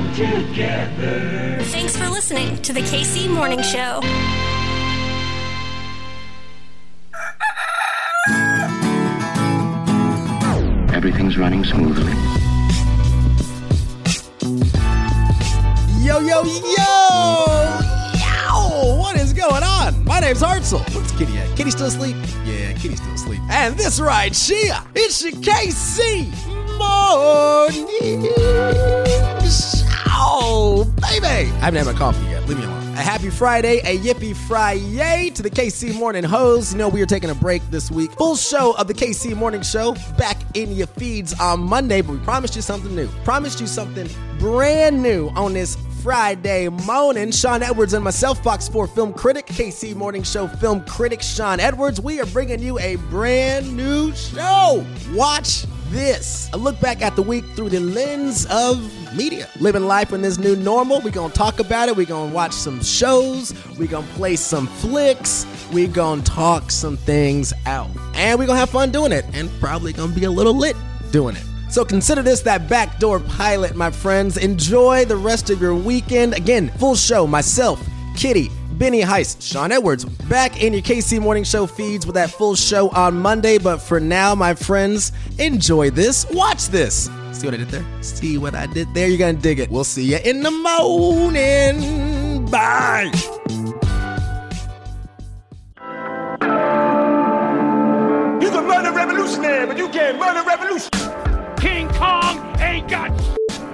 come together. Thanks for listening to the KC Morning Show. Everything's running smoothly. Yo, yo, yo! Yo! What is going on? My name's Hartzell. What's Kitty at? Kitty still asleep? Yeah, Kitty's still asleep. And this right here, it's your KC Morning Show, baby! I haven't had my coffee yet. Leave me alone. A happy Friday, a yippee Friday to the KC Morning Hoes. You know, we are taking a break this week. Full show of the KC Morning Show back in your feeds on Monday, but we promised you something new. Promised you something brand new on this Friday morning. Shawn Edwards and myself, Fox 4 film critic, KC Morning Show film critic Shawn Edwards. We are bringing you a brand new show. Watch this. A look back at the week through the lens of media. Living life in this new normal. We're going to talk about it. We're going to watch some shows. We're going to play some flicks. We're going to talk some things out. And we're going to have fun doing it. And probably going to be a little lit doing it. So consider this that backdoor pilot, my friends. Enjoy the rest of your weekend. Again, full show. Myself, Kitty, Benny Heist, Shawn Edwards, back in your KC Morning Show feeds with that full show on Monday. But for now, my friends, enjoy this. Watch this. See what I did there? See what I did there? You're gonna dig it. We'll see you in the morning. Bye. You can murder revolutionary, but you can't murder revolution. King Kong ain't got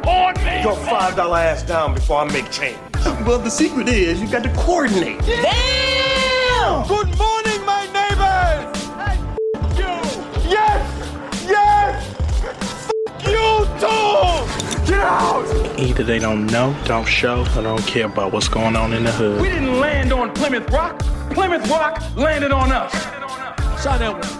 on me. Your five dollar ass down before I make change. Well, the secret is you got to coordinate. Damn! Good morning, my neighbors. Hey, you. Yes, yes. F- you too. Get out. Either they don't know, don't show, or don't care about what's going on in the hood. We didn't land on Plymouth Rock. Plymouth Rock landed on us. Shawn Edwards,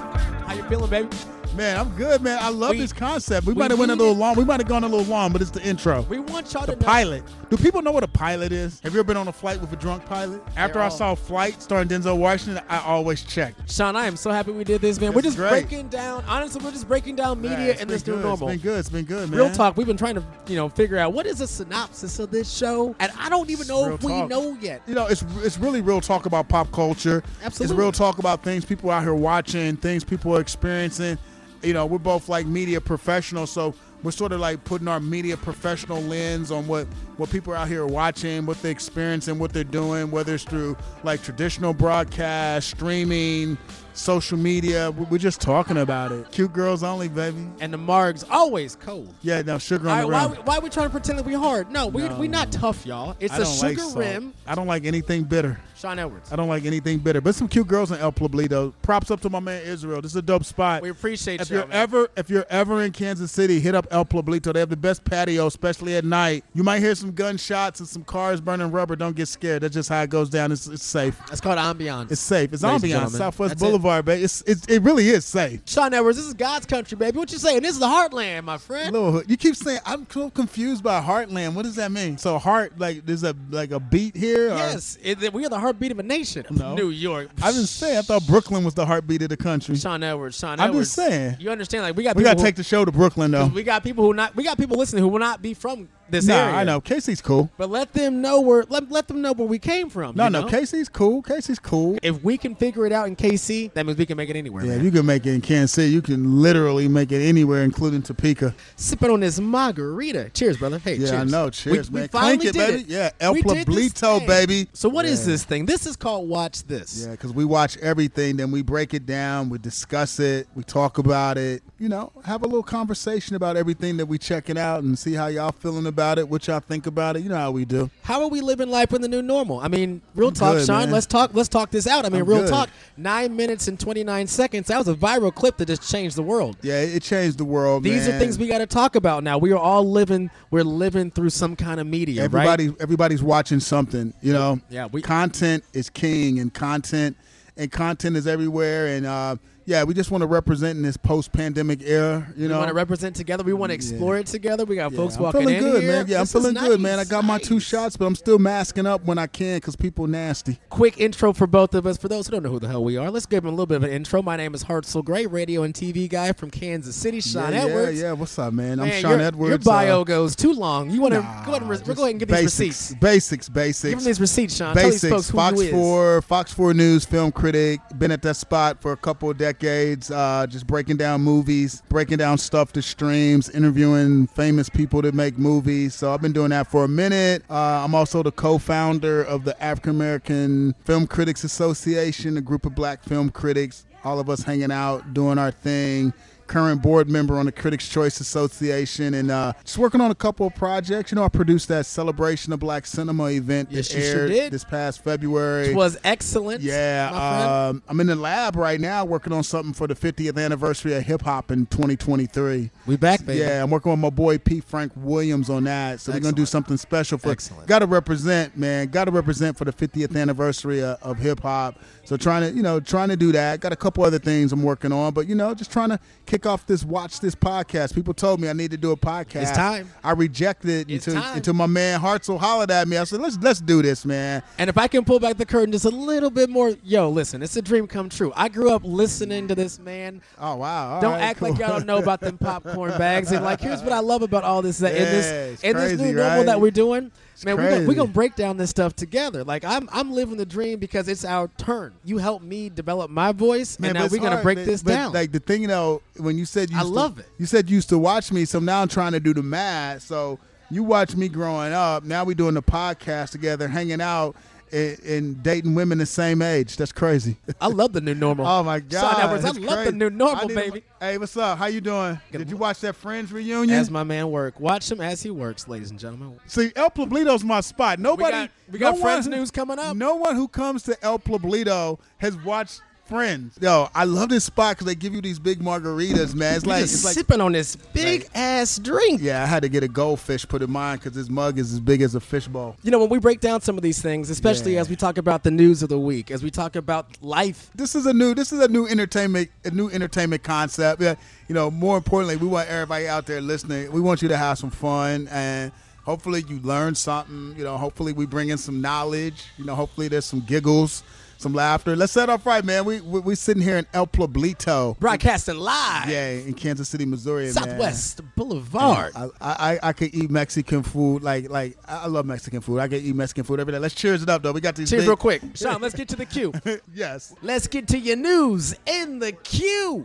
how you feeling, baby? Man, I'm good, man. I love We- this concept. We, we might have went a little it. long. We might have gone a little long, but it's the intro. We want y'all the to know. pilot. Do people know what a pilot is? Have you ever been on a flight with a drunk pilot? After They're I all- saw Flight starring Denzel Washington, I always check. Shawn, I am so happy we did this, man. This we're just great. breaking down. Honestly, we're just breaking down media Yeah, it's been this new normal. It's been good. It's been good, man. Real talk. We've been trying to, you know, figure out what is a synopsis of this show, and I don't even know if we talk. know yet. You know, it's it's really real talk about pop culture. Absolutely. It's real talk about things people out here watching, things people are experiencing. You know, we're both like media professionals, so we're sort of like putting our media professional lens on what what people are out here watching, what they're experiencing, what they're doing, whether it's through like traditional broadcast, streaming, social media. We- We're just talking about it. Cute girls only, baby. And the marg's always cold. Yeah, no sugar on right, the why, rim. we, why we trying to pretend like we hard? No, we No. we not tough, y'all. It's I a don't like sugar rim. I don't like anything bitter. Shawn Edwards. I don't like anything bitter. But some cute girls in El Pueblito. Props up to my man Israel. This is a dope spot. We appreciate if y'all, you're man. ever if you're ever in Kansas City, hit up El Pueblito. They have the best patio, especially at night. You might hear some gunshots and some cars burning rubber. Don't get scared. That's just how it goes down. It's, it's safe. That's called ambiance. It's safe. It's Ladies ambiance. Southwest That's it. Boulevard, baby. It's, it's it really is safe. Shawn Edwards, this is God's country, baby. What you saying? This is the heartland, my friend. Little hood. You keep saying I'm so confused by Heartland. What does that mean? So heart like there's a like a beat here. Yes, it, we are the heartbeat of a nation. No. New York. I've been saying I thought Brooklyn was the heartbeat of the country. Shawn Edwards. Shawn Edwards. I'm Edwards. just saying. You understand? Like we got We gotta take the show to Brooklyn though. We got people who not. We got people listening who will not be from this Nah, area. I know. KC's cool. But let them know where. Let, let them know where we came from. No, you no, know? KC's cool. KC's cool. If we can figure it out in KC, that means we can make it anywhere. Yeah, man. you can make it in Kansas City, you can literally make it anywhere, including Topeka. Sipping on this margarita. Cheers, brother. Hey, Yeah, cheers. I know. Cheers, we, man. We finally it, did baby. it. Yeah, El We did this Pueblito, thing. baby. So what is Yeah. this thing? This is called Watch This. Yeah, because we watch everything, then we break it down, we discuss it, we talk about it. You know, have a little conversation about everything that we checking out and see how y'all feeling about it, what y'all think about it. You know how we do. How are we living life in the new normal? I mean, real talk, good, Shawn. man. Let's talk. Let's talk this out. I mean, I'm real good. talk. Nine minutes and twenty nine seconds. That was a viral clip that just changed the world. Yeah, it changed the world. These are things we got to talk about now. We are all living. We're living through some kind of media, right? everybody everybody's watching something you know Yeah, we- content is king and content and content is everywhere and uh yeah, we just want to represent in this post-pandemic era. You We know, we want to represent together. We want to explore it together. We got Yeah, folks I'm walking feeling in good, here. man. Yeah, This I'm feeling good, man. I got my two shots, but I'm still masking up when I can because people nasty. Quick intro for both of us. For those who don't know who the hell we are, let's give them a little bit of an intro. My name is Hartzell Gray, radio and TV guy from Kansas City. Shawn yeah, Edwards. Yeah, yeah. What's up, man? I'm Man, Shawn your, Edwards. Your bio uh, goes too long. You want to nah, go ahead and re- go ahead and give these basics, receipts. Basics, basics. Give them these receipts, Shawn. Basics. Tell these folks who Fox. Four, Fox Four News film critic. Been at that spot for a couple of decades. Uh, just breaking down movies, breaking down stuff to streams, interviewing famous people that make movies. So I've been doing that for a minute. Uh, I'm also the co-founder of the African American Film Critics Association, a group of black film critics. All of us hanging out, doing our thing current board member on the Critics Choice Association, and uh, just working on a couple of projects. You know, I produced that Celebration of Black Cinema event Yes, that sure aired did. this past February. It was excellent. yeah, um, I'm in the lab right now working on something for the 50th anniversary of hip hop in 2023. we back, baby. Yeah, I'm working with my boy P. Frank Williams on that. So we're gonna do something special for. Excellent. Got to represent, man. Got to represent for the 50th anniversary of, of hip hop. So trying to, you know, trying to do that. Got a couple other things I'm working on, but you know, just trying to kick off this watch this podcast. People told me I need to do a podcast. It's time. I rejected It's until time. until my man Hartzell hollered at me. I said, let's let's do this, man. And if I can pull back the curtain just a little bit more, yo, listen, it's a dream come true. I grew up listening to this man. Oh wow! All don't right, act like y'all don't know about them popcorn bags. And like, here's what I love about all this that in this in this crazy, new normal that we're doing. Man, we're gonna, crazy. we're gonna break down this stuff together. Like I'm I'm living the dream because it's our turn. You helped me develop my voice, Man, and now we're gonna hard, break man. this down. Like the thing though, when you said you I used to- love it. You said you used to watch me, so now I'm trying to do the math. So you watch me growing up. Now we're doing the podcast together, hanging out, and, and dating women the same age. That's crazy. I love the new normal. oh my god! Edwards, I love crazy. the new normal, need a- baby. hey, what's up? How you doing? Good Did you watch that Friends reunion? As my man work, watch him as he works, ladies and gentlemen. See, El Pueblito's my spot. Nobody. got- we got no Friends who- news coming up. No one who comes to El Pueblito has watched Friends. Yo, I love this spot because they give you these big margaritas, man. It's Like, like it's like sipping on this big ass drink. Yeah, I had to get a goldfish put in mine because this mug is as big as a fishbowl. You know, when we break down some of these things, especially Yeah. as we talk about the news of the week, as we talk about life, This is a new this is a new entertainment a new entertainment concept. Yeah, you know, more importantly, we want everybody out there listening. We want you to have some fun and hopefully you learn something. You know, hopefully we bring in some knowledge. You know, hopefully there's some giggles, some laughter. Let's set off right, man. We we, we sitting here in El Pueblito. broadcasting live, Yeah, in Kansas City, Missouri, man. Southwest Boulevard. I, I I could eat Mexican food like like I I love Mexican food. I could eat Mexican food every day. Let's cheers it up though. We got these Cheers, big- real quick. Shawn, let's get to the queue. yes. Let's get to your news in the queue.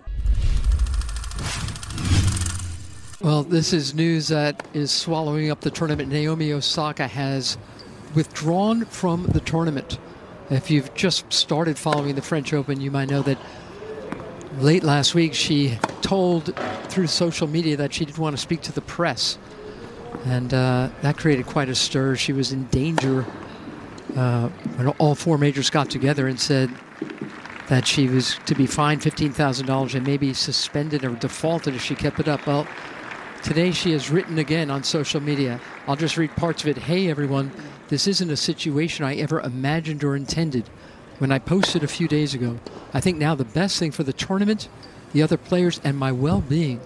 Well, this is news that is swallowing up the tournament. Naomi Osaka has withdrawn from the tournament. If you've just started following the French Open, you might know that late last week she told through social media that she didn't want to speak to the press. And uh, that created quite a stir. She was in danger uh, when all four majors got together and said that she was to be fined $15,000 and maybe suspended or defaulted if she kept it up. Well, Today she has written again on social media. I'll just read parts of it. Hey everyone, this isn't a situation I ever imagined or intended when I posted a few days ago. I think now the best thing for the tournament, the other players, and my well being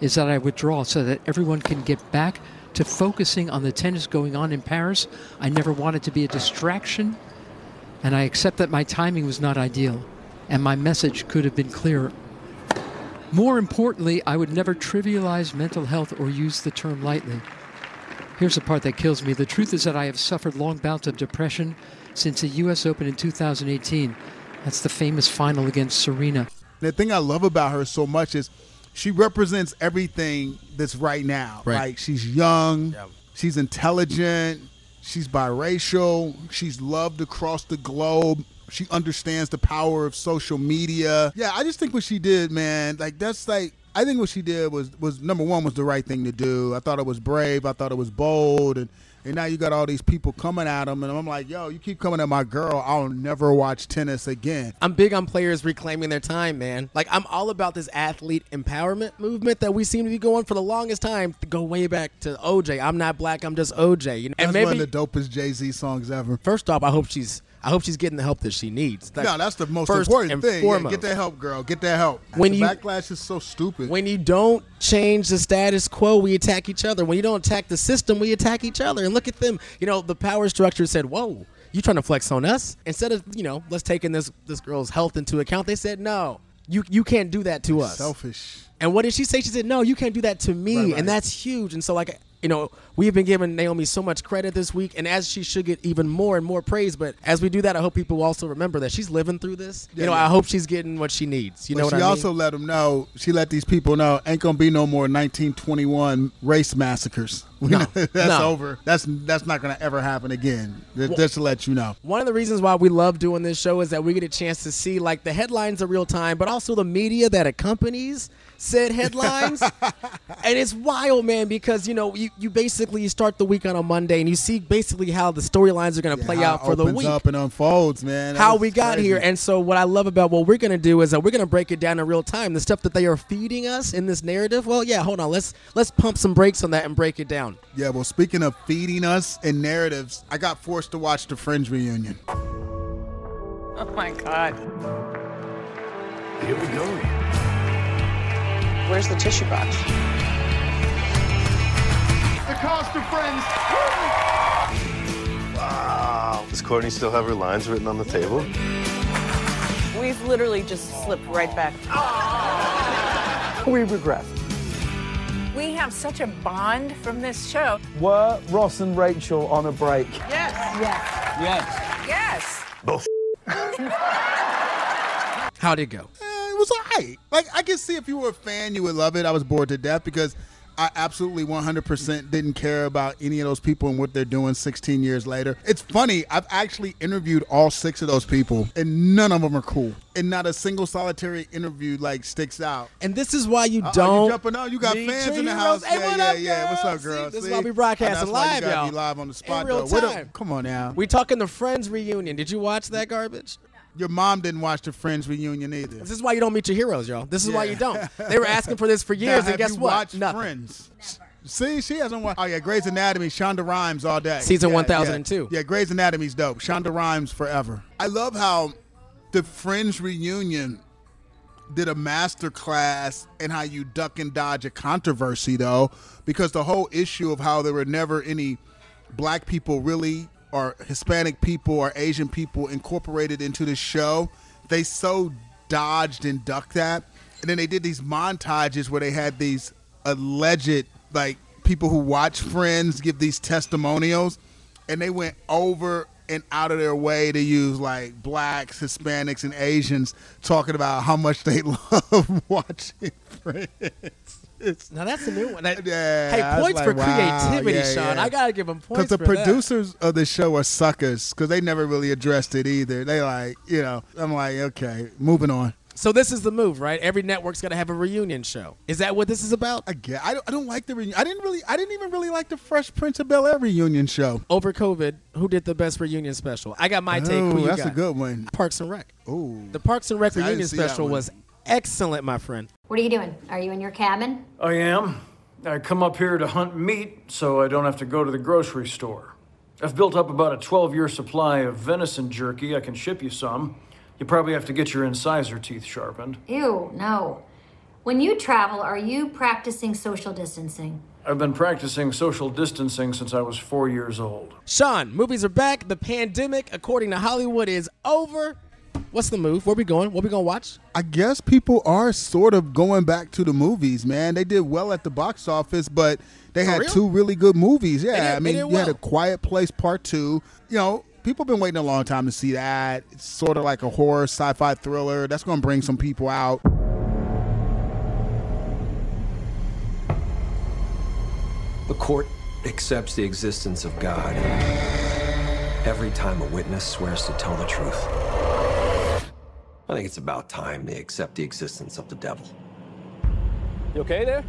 is that I withdraw so that everyone can get back to focusing on the tennis going on in Paris. I never wanted to be a distraction, and I accept that my timing was not ideal, and my message could have been clearer. More importantly, I would never trivialize mental health or use the term lightly. Here's the part that kills me. The truth is that I have suffered long bouts of depression since the U.S. Open in 2018. That's the famous final against Serena. The thing I love about her so much is she represents everything that's right now. Right. Like she's young, she's intelligent, she's biracial, she's loved across the globe. She understands the power of social media. Yeah, I just think what she did, man, like that's like I think what she did was was number one was the right thing to do. I thought it was brave. I thought it was bold, and and now you got all these people coming at him, and I'm like, yo, you keep coming at my girl, I'll never watch tennis again. I'm big on players reclaiming their time, man. Like I'm all about this athlete empowerment movement that we seem to be going for the longest time. To go way back to OJ. I'm not black. I'm just OJ. You know? That's and maybe one of the dopest Jay Z songs ever. first off, I hope she's I hope she's getting the help that she needs. no, that's the most important thing. Yeah, get that help, girl. Get that help. When the you- backlash is so stupid. When you don't change the status quo, we attack each other. When you don't attack the system, we attack each other. And look at them. You know, the power structure said, "Whoa, you trying to flex on us?" Instead of you know, let's taking this this girl's health into account, they said, "No, you you can't do that to us." Selfish. And what did she say? She said, "No, you can't do that to me," Right, right. and that's huge. And so, like, you know, we've been giving Naomi so much credit this week, and as she should get even more and more praise. But as we do that, I hope people also remember that she's living through this. Yeah, you know, yeah. I hope she's getting what she needs. You but know what she I mean? also let them know. She let these people know ain't gonna be no more 1921 race massacres. No, that's no. over. That's that's not gonna ever happen again. Just, just to let you know. One of the reasons why we love doing this show is that we get a chance to see like the headlines of real time, but also the media that accompanies said headlines. and it's wild, man, because you know you, you basically start the week on a Monday and you see basically how the storylines are going to play out it for the opens week. up and unfolds, man. That how we got crazy. here. And so, what I love about what we're going to do is that we're going to break it down in real time. The stuff that they are feeding us in this narrative. Well, yeah, hold on. Let's let's pump some brakes on that and break it down. Yeah, well, speaking of feeding us in narratives, I got forced to watch the Friends reunion. Oh my God. Here we go. Where's the tissue box? The cost of friends. Wow. Does Courteney still have her lines written on the table? We've literally just slipped right back. We regress. We have such a bond from this show. Were Ross and Rachel on a break? Yes. Yes. Yes. Yes. Both. How'd it go? Was alright. Like I can see if you were a fan, you would love it. I was bored to death because I absolutely 100% didn't care about any of those people and what they're doing 16 years later. It's funny. I've actually interviewed all six of those people, and none of them are cool. And not a single solitary interview like sticks out. And this is why you Uh-oh, don't. You jumping out? You got fans in the house. Hey, yeah, yeah, up, yeah. What's up, girls? girl? See, this is See? why we broadcasting That's why live, you gotta y'all. Be live on the spot, In real though. Time. Come on now. We talking the Friends reunion. Did you watch that garbage? Your mom didn't watch the Friends reunion either. This is why you don't meet your heroes, y'all. This is why you don't. They were asking for this for Now, years, and guess you what? watched Nothing. Friends. See, she hasn't watched. Oh yeah, Grey's Anatomy. Shonda Rhimes all day. Season Yeah, 1002. Yeah. yeah, Grey's Anatomy's dope. Shonda Rhimes forever. I love how the Friends reunion did a master class in how you duck and dodge a controversy though, because the whole issue of how there were never any black people really or Hispanic people or Asian people incorporated into the show, they so dodged and ducked that. And then they did these montages where they had these alleged like people who watch Friends give these testimonials and they went over and out of their way to use like blacks, Hispanics, and Asians talking about how much they love watching Friends. Now that's a new one. That- yeah, hey, points for like, wow, creativity, yeah, Shawn. yeah. I gotta give them points Because the for that. producers of the show are suckers because they never really addressed it either. They like, you know, I'm like, okay, moving on. So this is the move, right? Every network's got to have a reunion show. Is that what this is about? I get. I don't, I don't like the reunion. I didn't really. I didn't even really like the Fresh Prince of Bel Air reunion show. Over COVID, who did the best reunion special? I got my take. Oh, you that's got? a good one. Parks and Rec. Ooh, The Parks and Rec See, reunion special was excellent, my friend. What are you doing? Are you in your cabin? I am. I come up here to hunt meat so I don't have to go to the grocery store. I've built up about a 12 year supply of venison jerky. I can ship you some. You probably have to get your incisor teeth sharpened. Ew, no. When you travel, are you practicing social distancing? I've been practicing social distancing since I was four years old. Shawn, movies are back. The pandemic, according to Hollywood, is over. What's the move? Where we going? What we gonna watch? I guess people are sort of going back to the movies, man. They did well at the box office, but they For had real? two really good movies. Yeah, did- I mean, did you had a Quiet Place Part Two. You know, people have been waiting a long time to see that. It's sort of like a horror sci-fi thriller. That's going to bring some people out. The court accepts the existence of God every time a witness swears to tell the truth. I think it's about time they accept the existence of the devil. You okay there?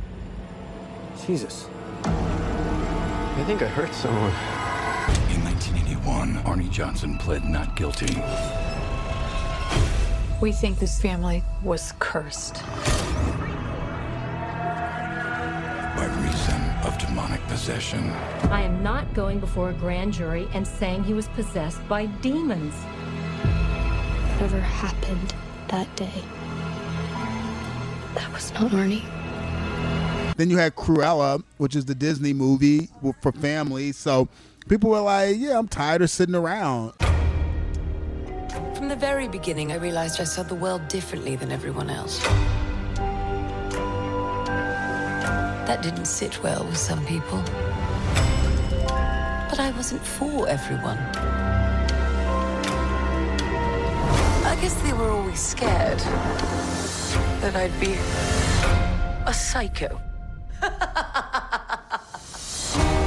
Jesus. I think I hurt someone. In 1981, Arne Johnson pled not guilty. We think this family was cursed. by reason of demonic possession. I am not going before a grand jury and saying he was possessed by demons. Whatever happened that day. That was not Arne. Then you had Cruella, which is the Disney movie for families. So people were like, yeah, I'm tired of sitting around. From the very beginning, I realized I saw the world differently than everyone else. That didn't sit well with some people. But I wasn't for everyone. Guess they were always scared that I'd be a psycho.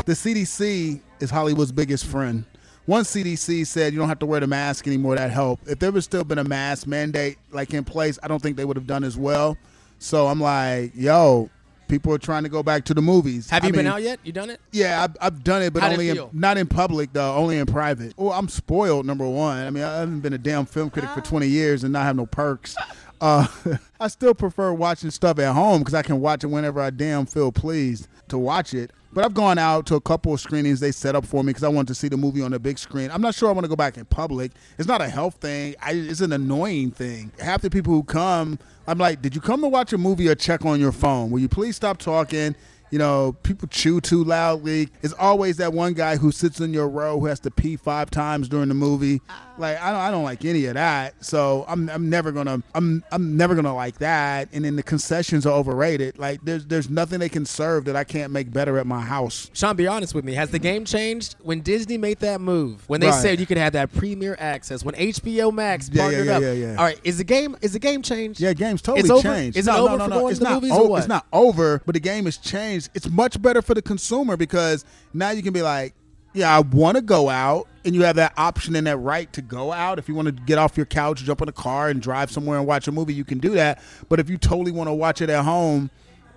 the CDC is Hollywood's biggest friend. One CDC said you don't have to wear the mask anymore. That helped. If there was still been a mask mandate like in place, I don't think they would have done as well. So I'm like, yo, people are trying to go back to the movies. Have I you mean, been out yet? You done it? Yeah, I've, I've done it, but How'd it only in, not in public though, only in private. Well, I'm spoiled. Number one, I mean, I haven't been a damn film critic for ah. 20 years and not have no perks. Uh, I still prefer watching stuff at home because I can watch it whenever I damn feel pleased to watch it. But I've gone out to a couple of screenings they set up for me because I wanted to see the movie on the big screen. I'm not sure I want to go back in public. It's not a health thing. I, it's an annoying thing. Half the people who come, I'm like, did you come to watch a movie or check on your phone? Will you please stop talking? You know, people chew too loudly. It's always that one guy who sits in your row who has to pee five times during the movie. Like I don't, I don't like any of that. So I'm, I'm never gonna, I'm, I'm never gonna like that. And then the concessions are overrated. Like there's, there's nothing they can serve that I can't make better at my house. Shawn, be honest with me. Has the game changed when Disney made that move? When they Right. said you could have that premier access? When HBO Max Yeah, yeah, partnered yeah, up? yeah, yeah. All right, is the game is the game changed? Yeah, game's totally It's over? changed. Is it no, over no, for no, no. going It's to the not movies o- or what? It's not over, but the game has changed. It's much better for the consumer because now you can be like, yeah, I want to go out, and you have that option and that right to go out. If you want to get off your couch, jump in a car, and drive somewhere and watch a movie, you can do that. But if you totally want to watch it at home,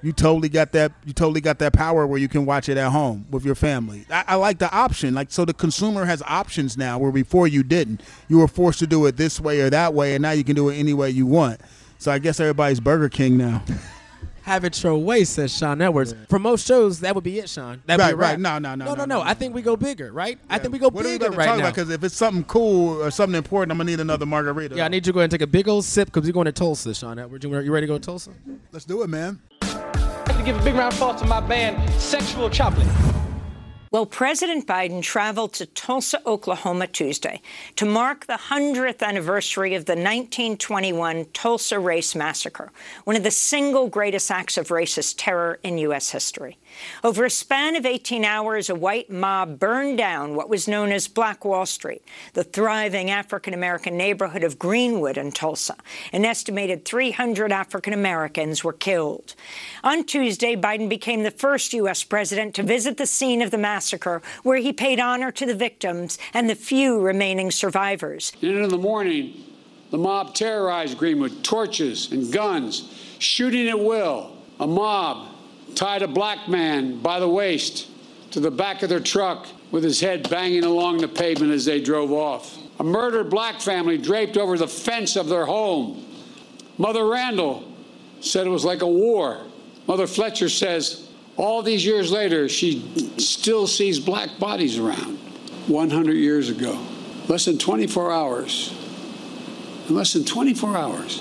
you totally got that. You totally got that power where you can watch it at home with your family. I, I like the option. Like so, the consumer has options now where before you didn't. You were forced to do it this way or that way, and now you can do it any way you want. So I guess everybody's Burger King now. Have it your way, says Shawn Edwards. For most shows, that would be it, Shawn. That'd Right, be right. No, no, no, no, no, no, no, I think we go bigger, right? I think we go What are we bigger about right talk now. Because if it's something cool or something important, I'm gonna need another margarita. yeah, I need you to go ahead and take a big old sip because we're going to Tulsa, Shawn Edwards. You you ready to go to Tulsa? Let's do it, man. I'd like to give a big round of applause to my band, Sexual Chocolate. Well, President Biden traveled to Tulsa, Oklahoma Tuesday to mark the 100th anniversary of the 1921 Tulsa Race Massacre, one of the single greatest acts of racist terror in U.S. history. Over a span of 18 hours, a white mob burned down what was known as Black Wall Street, the thriving African American neighborhood of Greenwood in Tulsa. An estimated 300 African Americans were killed. On Tuesday, Biden became the first U.S. president to visit the scene of the massacre, where he paid honor to the victims and the few remaining survivors. In the morning, the mob terrorized Greenwood, torches and guns, shooting at will. A mob tied a black man by the waist to the back of their truck with his head banging along the pavement as they drove off. A murdered black family draped over the fence of their home. Mother Randall said it was like a war. Mother Fletcher says all these years later, she still sees black bodies around. 100 years ago, less than 24 hours, in less than 24 hours,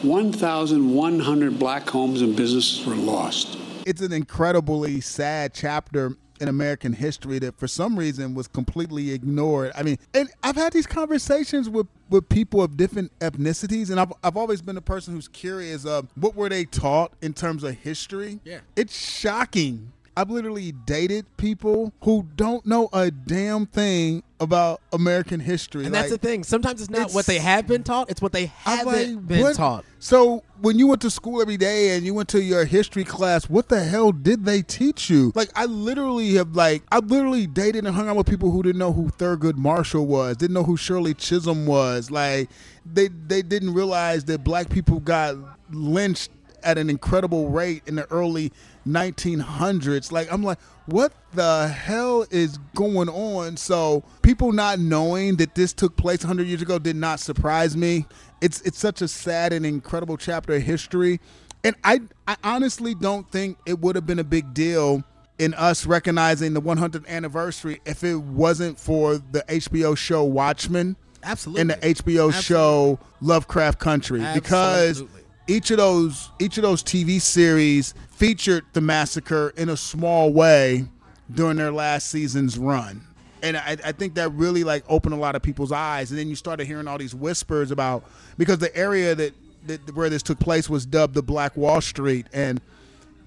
1,100 black homes and businesses were lost. It's an incredibly sad chapter in American history that for some reason was completely ignored. I mean, and I've had these conversations with, with people of different ethnicities, and I've, I've always been a person who's curious of what were they taught in terms of history. Yeah. It's shocking. I've literally dated people who don't know a damn thing about American history. And that's the thing. Sometimes it's not it's- what they have been taught; it's what they haven't like, been what? taught. So when you went to school every day and you went to your history class, what the hell did they teach you? Like I literally have like I literally dated and hung out with people who didn't know who Thurgood Marshall was, didn't know who Shirley Chisholm was. Like they they didn't realize that black people got lynched at an incredible rate in the early 1900s. Like I'm like, what the hell is going on? So people not knowing that this took place 100 years ago did not surprise me. It's it's such a sad and incredible chapter of history, and I I honestly don't think it would have been a big deal in us recognizing the 100th anniversary if it wasn't for the HBO show Watchmen Absolutely. And the HBO show Lovecraft Country because each of those each of those TV series featured the massacre in a small way during their last season's run. And I, I think that really like opened a lot of people's eyes. And then you started hearing all these whispers about because the area that, that where this took place was dubbed the Black Wall Street, and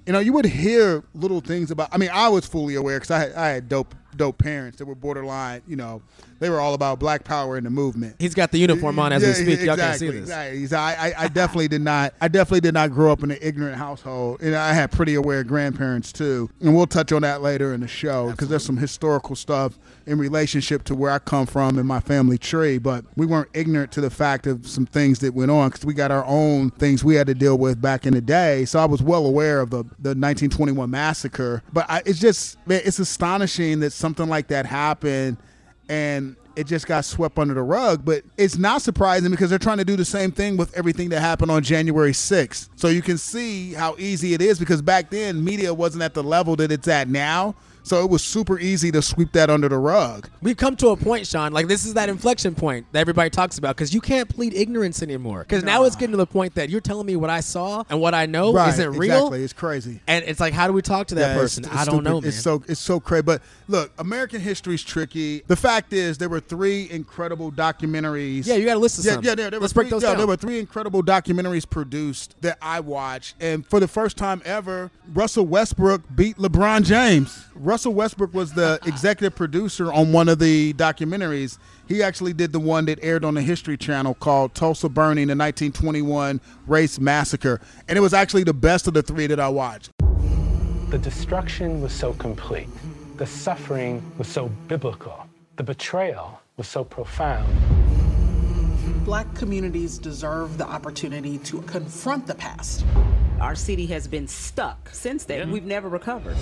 you know you would hear little things about. I mean, I was fully aware because I I had dope dope parents that were borderline. You know, they were all about Black Power and the movement. He's got the uniform on as we Yeah, speak. Y'all can't see this. exactly. So I, I, I definitely did not. I definitely did not grow up in an ignorant household, and I had pretty aware grandparents too. And we'll touch on that later in the show because there's some historical stuff in relationship to where I come from and my family tree. But we weren't ignorant to the fact of some things that went on because we got our own things we had to deal with back in the day. So I was well aware of the the 1921 massacre. But I, it's just man, it's astonishing that something like that happened and it just got swept under the rug. But it's not surprising because they're trying to do the same thing with everything that happened on January 6th. So you can see how easy it is because back then media wasn't at the level that it's at now. So it was super easy to sweep that under the rug. We've come to a point, Sean. Like this is that inflection point that everybody talks about because you can't plead ignorance anymore. Because now it's getting to the point that you're telling me what I saw and what I know Right, isn't real. Exactly, it's crazy. And it's like, how do we talk to that Yeah, person? it's I don't stupid. know, man. It's so it's so crazy. But look, American history's tricky. The fact is, there were three incredible documentaries. Yeah, you gotta list Yeah, some. yeah, there, there Let's were break three, those yeah, down. There were three incredible documentaries produced that I watched, and for the first time ever, Russell Westbrook beat LeBron James. Russell Westbrook was the uh-uh. executive producer on one of the documentaries. He actually did the one that aired on the History Channel called Tulsa Burning, the 1921 Race Massacre, and it was actually the best of the three that I watched. The destruction was so complete. The suffering was so biblical. The betrayal was so profound. Black communities deserve the opportunity to confront the past. Our city has been stuck since then. We've never recovered.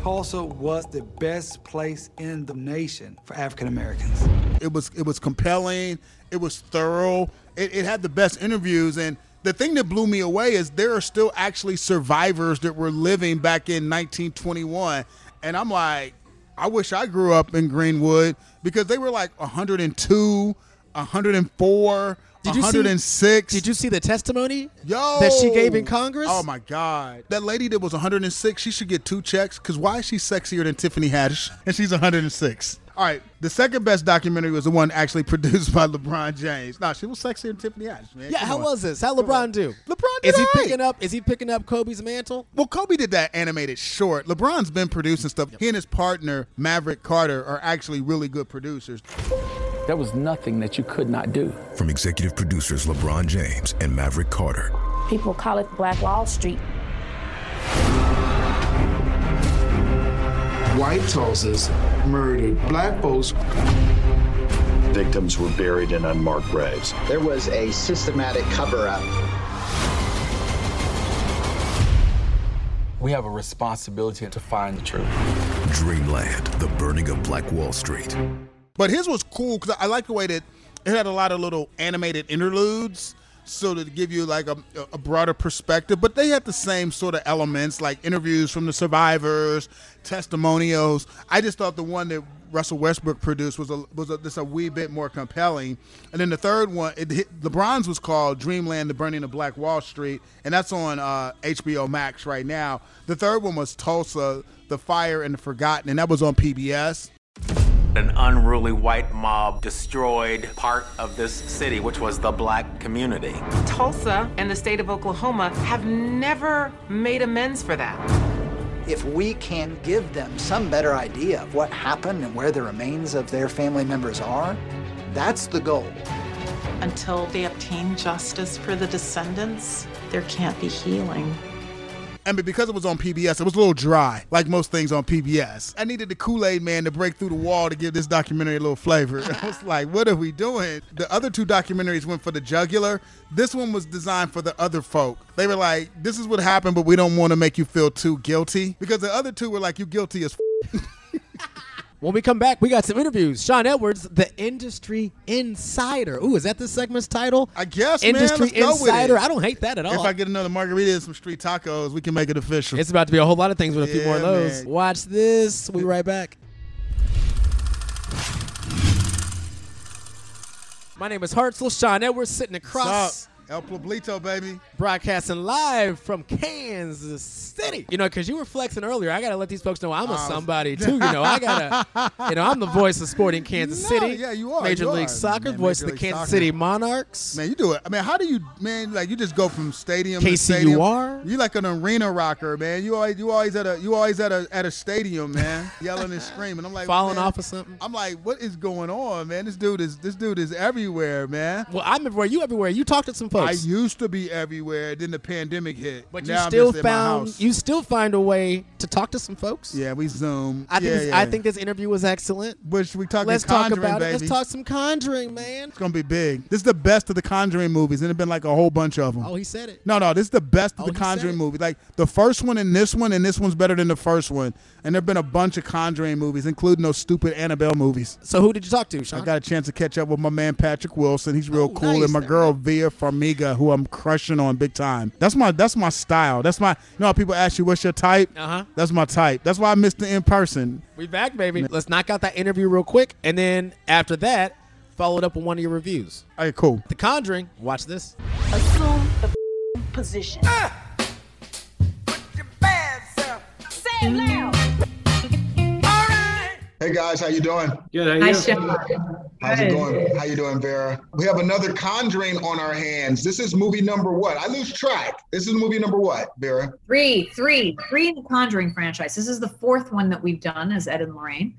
Tulsa was the best place in the nation for African Americans. It was it was compelling. It was thorough. It, it had the best interviews, and the thing that blew me away is there are still actually survivors that were living back in 1921, and I'm like, I wish I grew up in Greenwood because they were like 102, 104. Did you see- 106. Did you see the testimony Yo, that she gave in Congress? Oh my God, that lady that was 106, she should get two checks. Cause why is she sexier than Tiffany Haddish? And she's 106. All right, the second best documentary was the one actually produced by LeBron James. No, she was sexier than Tiffany Haddish, man. Yeah, Come how on. was this? How LeBron do? LeBron is he did all picking up? Is he picking up Kobe's mantle? Well, Kobe did that animated short. LeBron's been producing stuff. He and his partner Maverick Carter are actually really good producers. There was nothing that you could not do. From executive producers LeBron James and Maverick Carter. People call it Black Wall Street. White Tulsas murdered black folks. Victims were buried in unmarked graves. There was a systematic cover up. We have a responsibility to find the truth. Dreamland, the burning of Black Wall Street. But his was cool because I like the way that it had a lot of little animated interludes. So to give you like a, a broader perspective, but they had the same sort of elements like interviews from the survivors, testimonials. I just thought the one that Russell Westbrook produced was a, was a, just a wee bit more compelling. And then the third one, it hit, LeBron's was called Dreamland: The Burning of Black Wall Street, and that's on uh, HBO Max right now. The third one was Tulsa: The Fire and the Forgotten, and that was on PBS. An unruly white mob destroyed part of this city, which was the black community. Tulsa and the state of Oklahoma have never made amends for that. If we can't give them some better idea of what happened and where the remains of their family members are, that's the goal. Until they obtain justice for the descendants, there can't be healing. I mean, because it was on PBS, it was a little dry, like most things on PBS. I needed the Kool Aid Man to break through the wall to give this documentary a little flavor. I was like, what are we doing? The other two documentaries went for the jugular. This one was designed for the other folk. They were like, this is what happened, but we don't want to make you feel too guilty. Because the other two were like, you guilty as f-. When we come back, we got some interviews. Shawn Edwards, the industry insider. Ooh, is that this segment's title? I guess, industry man, let's go with insider. I don't hate that at all. If I get another margarita and some street tacos, we can make it official. it's about to be a whole lot of things with a few more of those. man. Watch this. We'll be right back. My name is Hartzell. Shawn Edwards sitting across. El Pueblito, baby. Broadcasting live from Kansas City. You know, because you were flexing earlier. I got to let these folks know I'm a Uh, somebody, too. You know, I got to, you know, I'm the voice of sporting Kansas No, City. yeah, you are, Major you League are. Soccer, Man, voice Major of the League Kansas Soccer. City Monarchs. Man, you do it. I mean, how do you, man? Like you just go from stadium to KCUR? stadium. you're like an arena rocker, man. You always, you always at a, you always at a, at a stadium, man, yelling and screaming. I'm like Falling man, off of something? I'm like, what is going on, man? This dude is, this dude is everywhere, man. Well, I'm everywhere. You everywhere. You talked to some folks. I used to be everywhere. Then the pandemic hit. but you now I'm still just in my found you still find a way to talk to some folks. Yeah, we Zoom. I think yeah, this, yeah. I think this interview was excellent. Which we talking Let's talk about it. baby. Let's talk some Conjuring, man. It's gonna be big. This is the best of the Conjuring movies, and it's been like a whole bunch of them. Oh, he said it. No, no, this is the best of Oh, the Conjuring it. movies. Like the first one and this one, and this one's better than the first one. And there've been a bunch of Conjuring movies, including those stupid Annabelle movies. So who did you talk to, Shawn? I got a chance to catch up with my man Patrick Wilson. He's real Oh, cool, nice. and my girl Vera Farmiga, who I'm crushing on big time. That's my that's my style. That's my. You know how people ask you what's your type? Uh huh. That's my type. That's why I missed the in person. We back, baby. Let's knock out that interview real quick, and then after that, follow it up with one of your reviews. All right, cool. The Conjuring. Watch this. Assume the position. Say it loud. Hey guys, how you doing? Good. How you Hi, doing? Shawn. How's it going? How you doing, Vera? We have another Conjuring on our hands. This is movie number what? I lose track. This is movie number what, Vera? Three, three, three in the Conjuring franchise. This is the fourth one that we've done as Ed and Lorraine,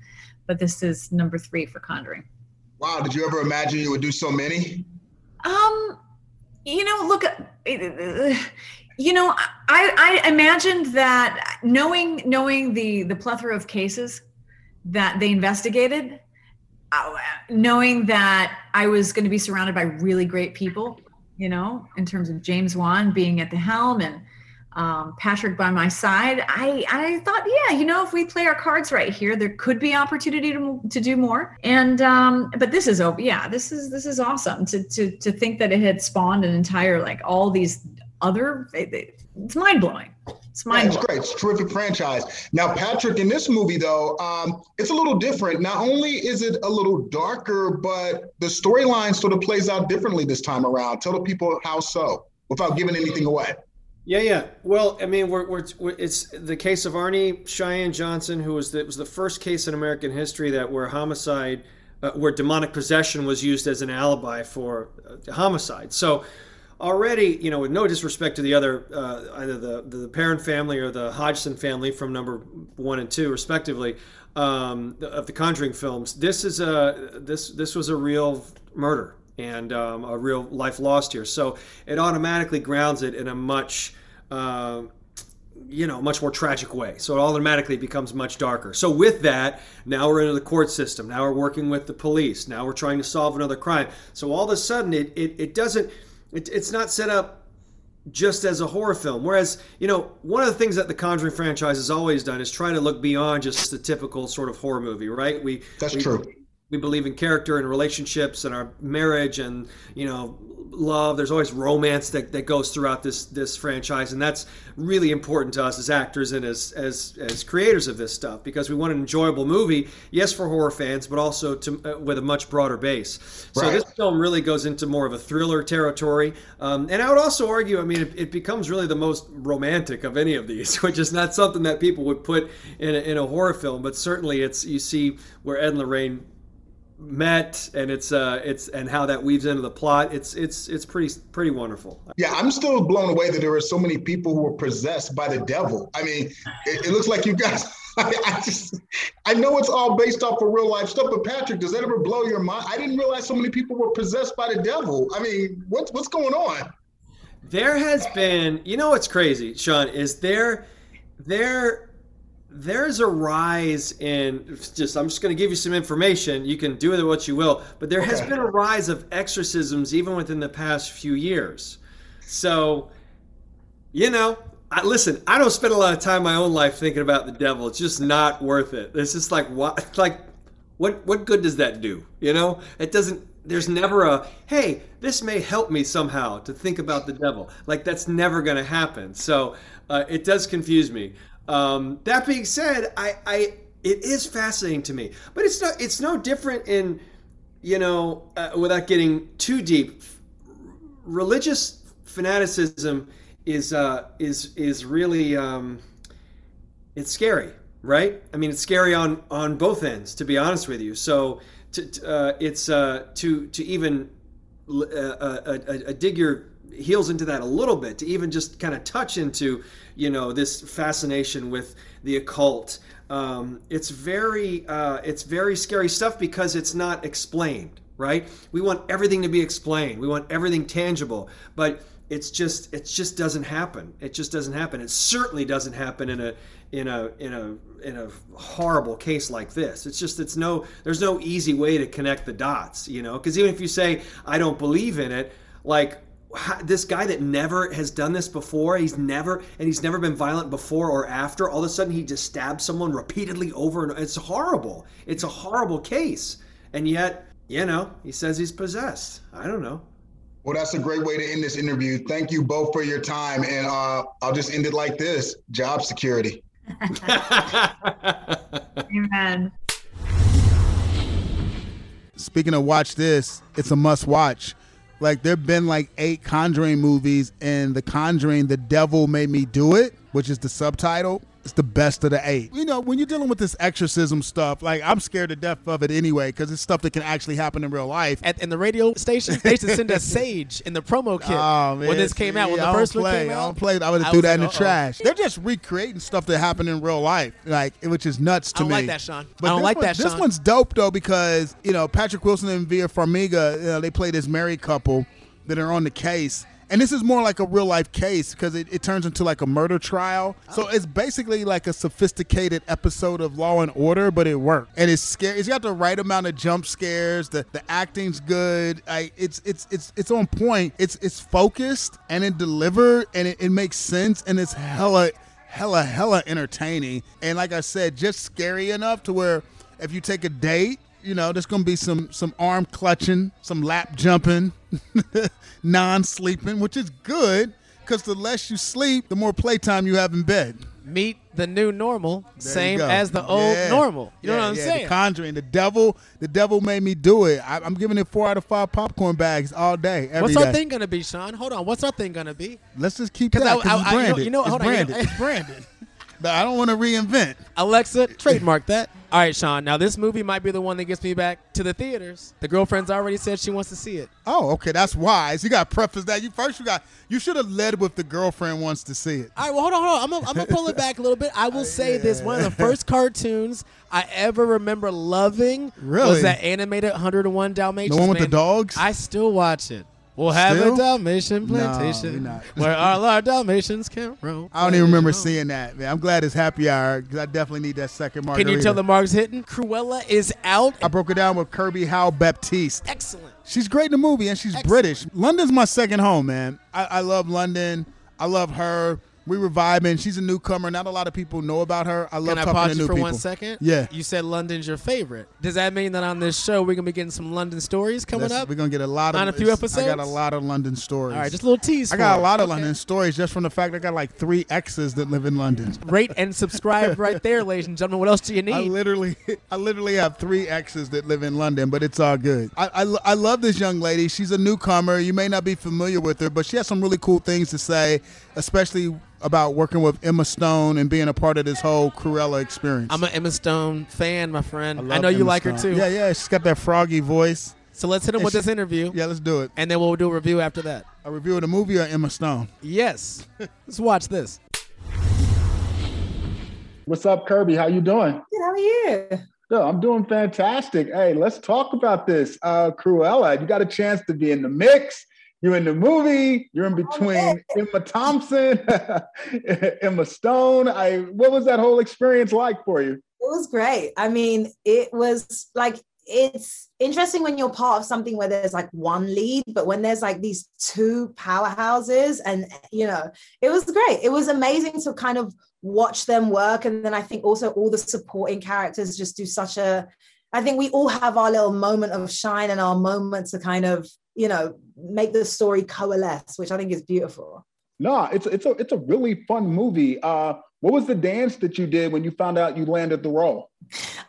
but this is number three for Conjuring. Wow, did you ever imagine you would do so many? Um, you know, look, uh, you know, I I imagined that knowing knowing the the plethora of cases that they investigated, uh, knowing that I was going to be surrounded by really great people, you know, in terms of James Wan being at the helm and um, Patrick by my side, I, I thought, yeah, you know, if we play our cards right here, there could be opportunity to, to do more. And um, but this is over. Yeah, this is this is awesome to to to think that it had spawned an entire like all these other. It's mind blowing. It's Yeah, mind it's great. It's a terrific franchise. Now, Patrick, in this movie, though, um, it's a little different. Not only is it a little darker, but the storyline sort of plays out differently this time around. Tell the people how so, without giving anything away. Yeah, yeah. Well, I mean, we're, we're, we're it's the case of Arne Cheyenne Johnson, who was the, was the first case in American history that where homicide, uh, where demonic possession was used as an alibi for uh, homicide. So already, you know, with no disrespect to the other, uh, either the the Perron family or the Hodgson family from number one and two, respectively, um, of the Conjuring films, this is a this this was a real murder and um, a real life lost here. So it automatically grounds it in a much uh, you know, much more tragic way. So it automatically becomes much darker. So with that, now we're into the court system. Now we're working with the police. Now we're trying to solve another crime. So all of a sudden, it it, it doesn't. It, it's not set up just as a horror film. Whereas, you know, one of the things that the Conjuring franchise has always done is try to look beyond just the typical sort of horror movie, right? We That's we- true. We believe in character and relationships and our marriage and you know love. There's always romance that, that goes throughout this this franchise, and that's really important to us as actors and as as as creators of this stuff because we want an enjoyable movie, yes, for horror fans, but also to uh, with a much broader base. So Right. this film really goes into more of a thriller territory, um, and I would also argue, I mean, it, it becomes really the most romantic of any of these, which is not something that people would put in a, in a horror film, but certainly it's you see where Ed and Lorraine met and it's uh it's and how that weaves into the plot it's it's it's pretty pretty wonderful Yeah, I'm still blown away that there are so many people who are possessed by the devil. I mean, it, it looks like you guys. I, I just, I know it's all based off of real life stuff, but Patrick, does that ever blow your mind? I didn't realize so many people were possessed by the devil. I mean, what's what's going on? there has been you know what's crazy shawn is there there there's a rise in just i'm just going to give you some information. You can do with it what you will but there has been a rise of exorcisms even within the past few years. So you know I, listen i don't spend a lot of time in my own life thinking about the devil. It's just not worth it. It's just like what like what what good does that do you know? It doesn't there's never a hey this may help me somehow to think about the devil. Like that's never going to happen. So uh, it does confuse me um, that being said I, I it is fascinating to me but it's not it's no different in you know, uh, without getting too deep, religious fanaticism is uh, is is really um, it's scary, right? I mean, it's scary on on both ends, to be honest with you. So, to, uh, it's uh, to to even uh, uh, uh, uh, dig your heels into that a little bit, to even just kind of touch into, you know, this fascination with the occult. Um, it's very uh, it's very scary stuff because it's not explained, right? We want everything to be explained. We want everything tangible, but it's just it just doesn't happen. It just doesn't happen. It certainly doesn't happen in a in a in a in a horrible case like this. It's just it's no there's no easy way to connect the dots, you know? Because even if you say I don't believe in it, like this guy that never has done this before, he's never and he's never been violent before or after. All of a sudden, he just stabs someone repeatedly over and it's horrible. It's a horrible case, and yet you know he says he's possessed. I don't know. Well, that's a great way to end this interview. Thank you both for your time, and uh, I'll just end it like this: job security. Amen. Speaking of watch this, it's a must watch. Like there've been like eight Conjuring movies, and The Conjuring, The Devil Made Me Do It, which is the subtitle. It's the best of the eight. You know, when you're dealing with this exorcism stuff, like I'm scared to death of it anyway because it's stuff that can actually happen in real life. At in the radio station, they used to send us Sage in the promo kit Oh, man. when this came out. When the first don't one play. came I out, don't play. I would I have threw that in the uh-oh. trash. They're just recreating stuff that happened in real life, like which is nuts to me. I don't me. like that, Shawn. But I don't like one- that, This Shawn. one's dope though because you know Patrick Wilson and Vera Farmiga, you know, they play this married couple that are on the case. And this is more like a real life case because it, it turns into like a murder trial. So oh. it's basically like a sophisticated episode of Law and Order, but it worked. And it's scary. It's got the right amount of jump scares. The the acting's good. I, it's it's it's it's on point. It's it's focused and it delivered and it, it makes sense and it's hella hella hella entertaining. And like I said, just scary enough to where if you take a date you know, there's gonna be some some arm clutching, some lap jumping, non-sleeping, which is good because the less you sleep, the more playtime you have in bed. Meet the new normal, There same as the old Yeah. normal. You know what I'm yeah, saying? The Conjuring, the devil, the devil made me do it. I, I'm giving it four out of five popcorn bags all day, every What's day. our thing gonna be, Shawn? Hold on. What's our thing gonna be? Let's just keep that I- I- I- you know- branded. you know- it's hold on, you know- it's branded. But I don't want to reinvent. Alexa, trademark that. All right, Shawn. Now this movie might be the one that gets me back to the theaters. The girlfriend's already said she wants to see it. Oh, okay, that's wise. You got to preface that. You first, you got you should have led with the girlfriend wants to see it. All right, well, hold on, hold on. I'm gonna, I'm gonna pull it back a little bit. I will oh, say this: one of the first cartoons I ever remember loving Really? was that animated 101 Dalmatians. The one with the man. dogs? I still watch it. We'll have Still? a Dalmatian plantation not. where all our Dalmatians can roam. I don't even remember seeing that, man. I'm glad it's happy hour because I definitely need that second margarita. Can you tell the marks hitting? Cruella is out. I broke it down with Kirby Howell-Baptiste. Excellent. She's great in the movie, and she's British. London's my second home, man. I, I love London. I love her. We were vibing. She's a newcomer. Not a lot of people know about her. I love Can I talking pause to you new for people. one second? Yeah. You said London's your favorite. Does that mean that on this show we're gonna be getting some London stories coming That's- up? We're gonna get a lot of on a few it's- episodes. I got a lot of London stories. All right, just a little tease. I got for a it. lot of Okay. London stories just from the fact I got like three exes that live in London. Rate and subscribe right there, ladies and gentlemen. What else do you need? I literally, I literally have three exes that live in London, but it's all good. I, I, lo- I love this young lady. She's a newcomer. You may not be familiar with her, but she has some really cool things to say, especially about working with Emma Stone and being a part of this whole Cruella experience. I'm an Emma Stone fan, my friend. I, love know you Emma like her too. Yeah, yeah. She's got that froggy voice. So let's hit him And with she- this interview. Yeah, let's do it. And then we'll do a review after that. A review of the movie or Emma Stone? Yes. let's watch this. What's up, Kirby? How you doing? Good, how are you? Good. I'm doing fantastic. Hey, let's talk about this. Uh, Cruella, you got a chance to be in the mix. You're in the movie. You're in oh, between Emma Thompson, Emma Stone. I. What was that whole experience like for you? It was great. I mean, it was like it's interesting when you're part of something where there's like one lead, but when there's like these two powerhouses, and you know, it was great. It was amazing to kind of watch them work, and then I think also all the supporting characters just do such a. I think we all have our little moment of shine and our moment to kind of you know make the story coalesce, which I think is beautiful. No, it's it's a it's a really fun movie. Uh, what was the dance that you did when you found out you landed the role?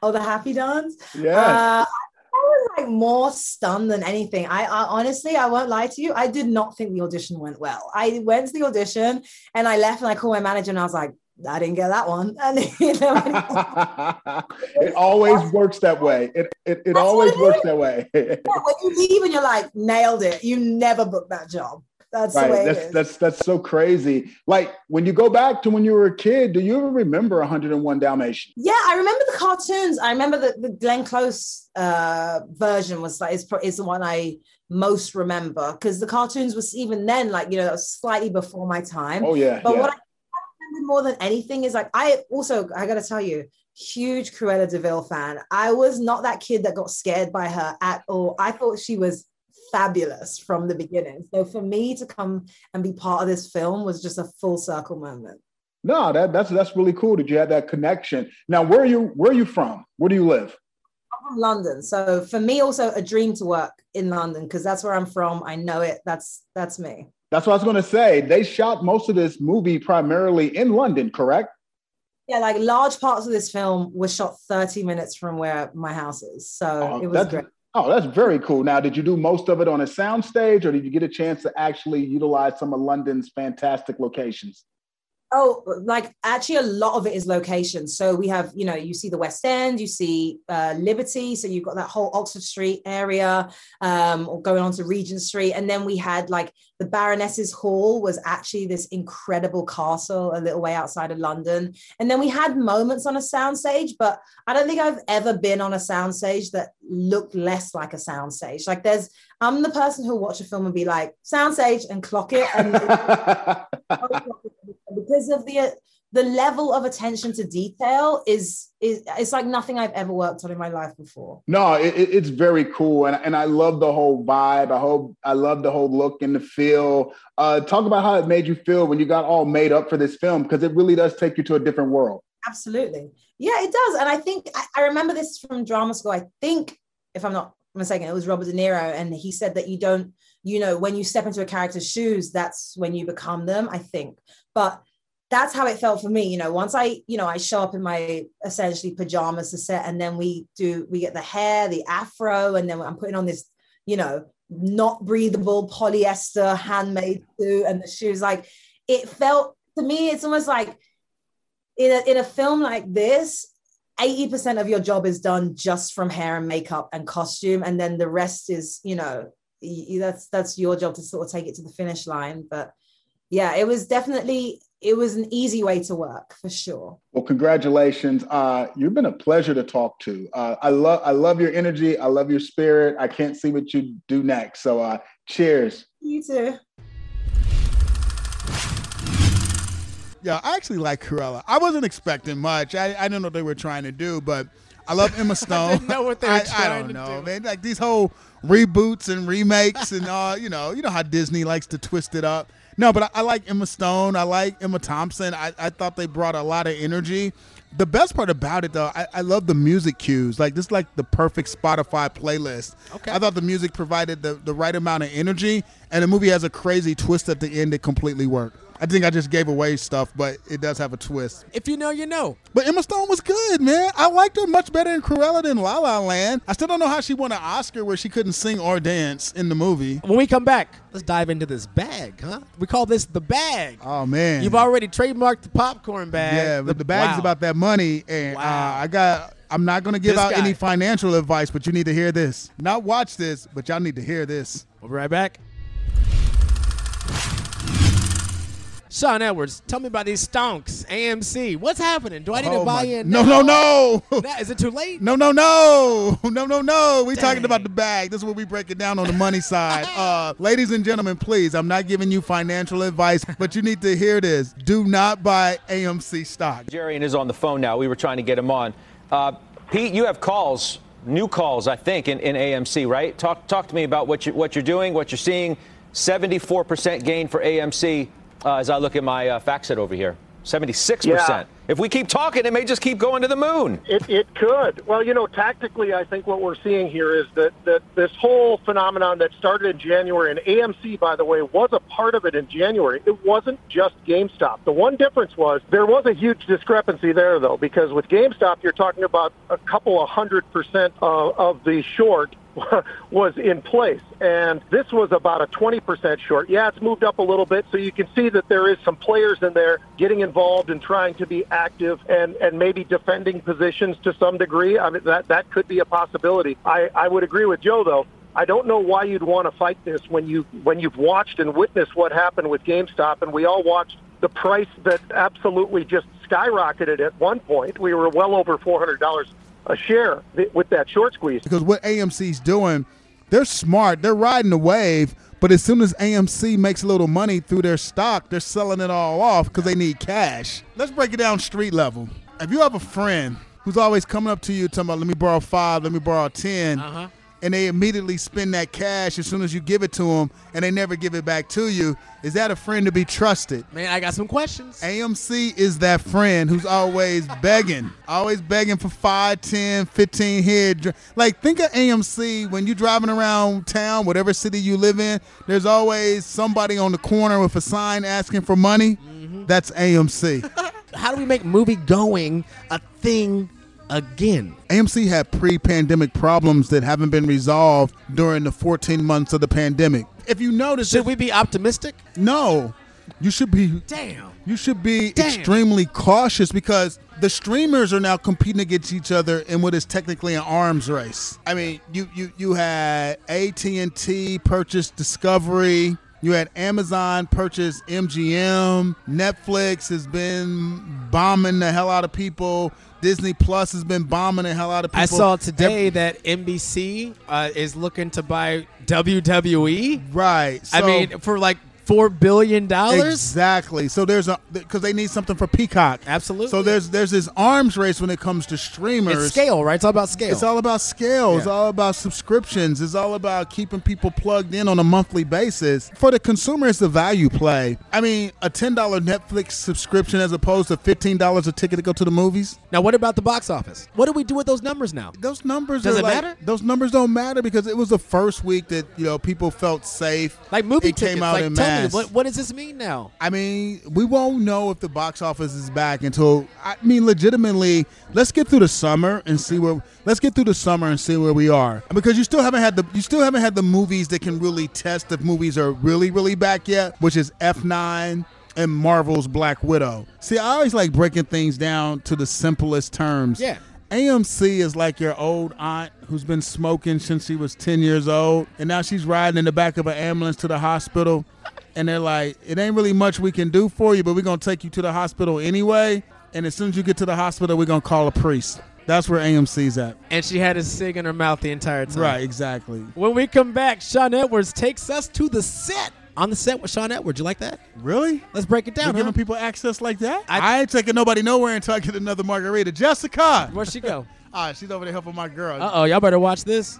Oh, the happy dance. yeah Uh, I was like more stunned than anything. I, I, honestly, I won't lie to you. I did not think the audition went well. I went to the audition and I left and I called my manager and I was like, I didn't get that one. And you know, it always works that way. It it, it always works that way. yeah, when you leave and you're like, nailed it. You never booked that job. That's right. the way that's, it is. That's that's so crazy. Like when you go back to when you were a kid, do you ever remember 101 Dalmatians? Yeah, I remember the cartoons. I remember the, the Glenn Close uh, version was like is, is the one I most remember because the cartoons was even then like you know slightly before my time. Oh yeah. But yeah. what I more than anything is like I also I got to tell you huge Cruella de Vil fan. I was not that kid that got scared by her at all. I thought she was fabulous from the beginning. So for me to come and be part of this film was just a full circle moment. No, that, that's that's really cool that you had that connection. Now, where are you where are you from? Where do you live? I'm from London. So for me, also a dream to work in London because that's where I'm from. I know it. That's that's me. That's what I was going to say. They shot most of this movie primarily in London, correct? Yeah, like large parts of this film were shot 30 minutes from where my house is. So oh, it was great. Oh, that's very cool. Now, did you do most of it on a soundstage or did you get a chance to actually utilize some of London's fantastic locations? Oh, like actually, a lot of it is location. So we have, you know, you see the West End, you see uh, Liberty. So you've got that whole Oxford Street area, um, or going on to Regent Street. And then we had like the Baroness's Hall was actually this incredible castle a little way outside of London. And then we had moments on a soundstage, but I don't think I've ever been on a soundstage that looked less like a soundstage. Like there's, I'm the person who'll watch a film and be like, soundstage and clock it. And because of the the level of attention to detail is is it's like nothing I've ever worked on in my life before. No, it, it's very cool, and and I love the whole vibe. I hope I love the whole look and the feel. Uh, talk about how it made you feel when you got all made up for this film because it really does take you to a different world. Absolutely, yeah, it does. And I think I, I remember this from drama school. I think, if I'm not mistaken, it was Robert De Niro, and he said that you don't, you know, when you step into a character's shoes, that's when you become them. I think, but that's how it felt for me. You know, once I, you know, I show up in my essentially pajamas to set, and then we do, we get the hair, the afro, and then I'm putting on this, you know, not breathable polyester handmade suit and the shoes. Like it felt to me, it's almost like in a, in a film like this, 80% of your job is done just from hair and makeup and costume. And then the rest is, you know, that's, that's your job to sort of take it to the finish line. But yeah, it was definitely it was an easy way to work for sure. Well, congratulations. Uh, you've been a pleasure to talk to. Uh, I love I love your energy. I love your spirit. I can't see what you do next. So uh, cheers. You too. Yeah, I actually like Cruella. I wasn't expecting much. I, I don't know what they were trying to do, but I love Emma Stone. I didn't know what they were I, trying I don't to know, do. man. Like these whole reboots and remakes and uh, you know, you know how Disney likes to twist it up. No, but I, I like Emma Stone. I like Emma Thompson. I, I thought they brought a lot of energy. The best part about it, though, I, I love the music cues. Like this, is like the perfect Spotify playlist. Okay. I thought the music provided the, the right amount of energy, and the movie has a crazy twist at the end that completely worked. I think I just gave away stuff, but it does have a twist. If you know, you know. But Emma Stone was good, man. I liked her much better in Cruella than La La Land. I still don't know how she won an Oscar where she couldn't sing or dance in the movie. When we come back, let's dive into this bag, huh? We call this the bag. Oh man, You've already trademarked the popcorn bag. yeah, but the bag's wow. about that money, and uh, Wow. I got. I'm not going to give This out guy. any financial advice, but you need to hear this. Not watch this, but y'all need to hear this. We'll be right back. Shawn Edwards, tell me about these stonks. AMC. What's happening? Do I need to Oh, buy my- in? No, now? no, no. That- Is it too late? No, no, no, no, no, no. We're talking about the bag. This is what we break it down on the money side. Uh, ladies and gentlemen, please. I'm not giving you financial advice, but you need to hear this. Do not buy AMC stock. Jarian is on the phone now. We were trying to get him on. Uh, Pete, you have calls, new calls, I think, in, in AMC, right? Talk talk to me about what you what you're doing, what you're seeing. 74% gain for AMC uh, as I look at my uh, FactSet over here. 76%. Yeah. If we keep talking, it may just keep going to the moon. It, it could. Well, you know, tactically, I think what we're seeing here is that, that this whole phenomenon that started in January, and AMC, by the way, was a part of it in January. It wasn't just GameStop. The one difference was there was a huge discrepancy there, though, because with GameStop, you're talking about a couple of hundred percent uh, of the short was in place. And this was about a 20% short. Yeah, it's moved up a little bit, so you can see that there is some players in there getting involved and trying to be active and, and maybe defending positions to some degree. I mean, that, that could be a possibility. I, I would agree with Joe, though. I don't know why you'd want to fight this when you when you've watched and witnessed what happened with GameStop, and we all watched the price that absolutely just skyrocketed at one point. We were well over four hundred dollars a share with that short squeeze. Because what AMC's doing, they're smart. They're riding the wave. But as soon as AMC makes a little money through their stock, they're selling it all off because they need cash. Let's break it down street level. If you have a friend who's always coming up to you talking about, let me borrow five, let me borrow 10, Uh-huh. And they immediately spend that cash as soon as you give it to them and they never give it back to you, is that a friend to be trusted? Man, I got some questions. AMC is that friend who's always begging, always begging for 5, 10, 15 head. Like, think of AMC when you're driving around town, whatever city you live in, there's always somebody on the corner with a sign asking for money. Mm-hmm. That's AMC. How do we make movie going a thing again? AMC had pre-pandemic problems that haven't been resolved during the 14 months of the pandemic. If you notice, Should we be optimistic? No, you should be. Damn. You should be Damn. extremely cautious because the streamers are now competing against each other in what is technically an arms race. I mean, you you you had AT and T purchase Discovery. You had Amazon purchase MGM. Netflix has been bombing the hell out of people. Disney Plus has been bombing the hell out of people. I saw today that NBC uh, is looking to buy WWE. Right. I mean, for like four billion dollars. Exactly. So there's a because they need something for Peacock. Absolutely. So there's there's this arms race when it comes to streamers. It's scale, right? It's all about scale. It's all about scale. It's all about subscriptions. It's all about keeping people plugged in on a monthly basis. For the consumer, it's a value play. I mean, a ten dollar Netflix subscription as opposed to fifteen dollars a ticket to go to the movies. Now, what about the box office? What do we do with those numbers now? Those numbers Does it like- matter? Those numbers don't matter because it was the first week that you know people felt safe. Like movie it tickets. came out like, in mass. What, what does this mean now? I mean, we won't know if the box office is back until I mean, legitimately. Let's get through the summer and see where. Let's get through the summer and see where we are because you still haven't had the you still haven't had the movies that can really test if movies are really really back yet, which is F nine and Marvel's Black Widow. See, I always like breaking things down to the simplest terms. Yeah. AMC is like your old aunt who's been smoking since she was 10 years old, and now she's riding in the back of an ambulance to the hospital. And they're like, it ain't really much we can do for you, but we're going to take you to the hospital anyway. And as soon as you get to the hospital, we're going to call a priest. That's where AMC's at. And she had a cig in her mouth the entire time. Right, exactly. When we come back, Shawn Edwards takes us to the set. On the set with Shawn Edwards. You like that? Really? Let's break it We're down. giving people access like that? I, ain't taking nobody nowhere until I get another margarita. Jessica! Where'd she go? Ah, she's over there helping my girl. Uh oh, y'all better watch this.